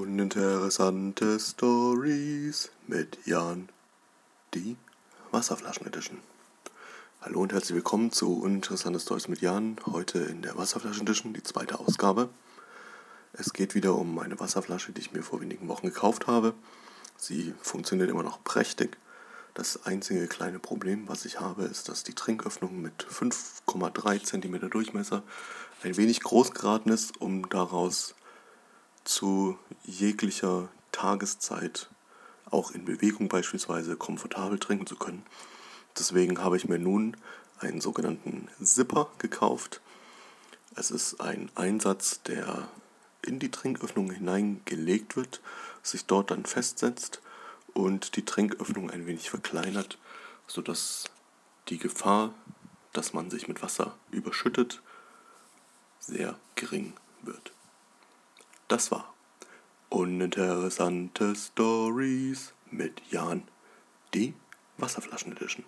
Uninteressante Stories mit Jan, die Wasserflaschen Edition. Hallo und herzlich willkommen zu Uninteressante Stories mit Jan, heute in der Wasserflaschen Edition, die zweite Ausgabe. Es geht wieder um meine Wasserflasche, die ich mir vor wenigen Wochen gekauft habe. Sie funktioniert immer noch prächtig. Das einzige kleine Problem, was ich habe, ist, dass die Trinköffnung mit 5,3 cm Durchmesser ein wenig groß geraten ist, um daraus zu jeglicher Tageszeit, auch in Bewegung beispielsweise, komfortabel trinken zu können. Deswegen habe ich mir nun einen sogenannten Zipper gekauft. Es ist ein Einsatz, der in die Trinköffnung hineingelegt wird, sich dort dann festsetzt und die Trinköffnung ein wenig verkleinert, sodass die Gefahr, dass man sich mit Wasser überschüttet, sehr gering wird. Das war Uninteressante Stories mit Jan, die Wasserflaschen Edition.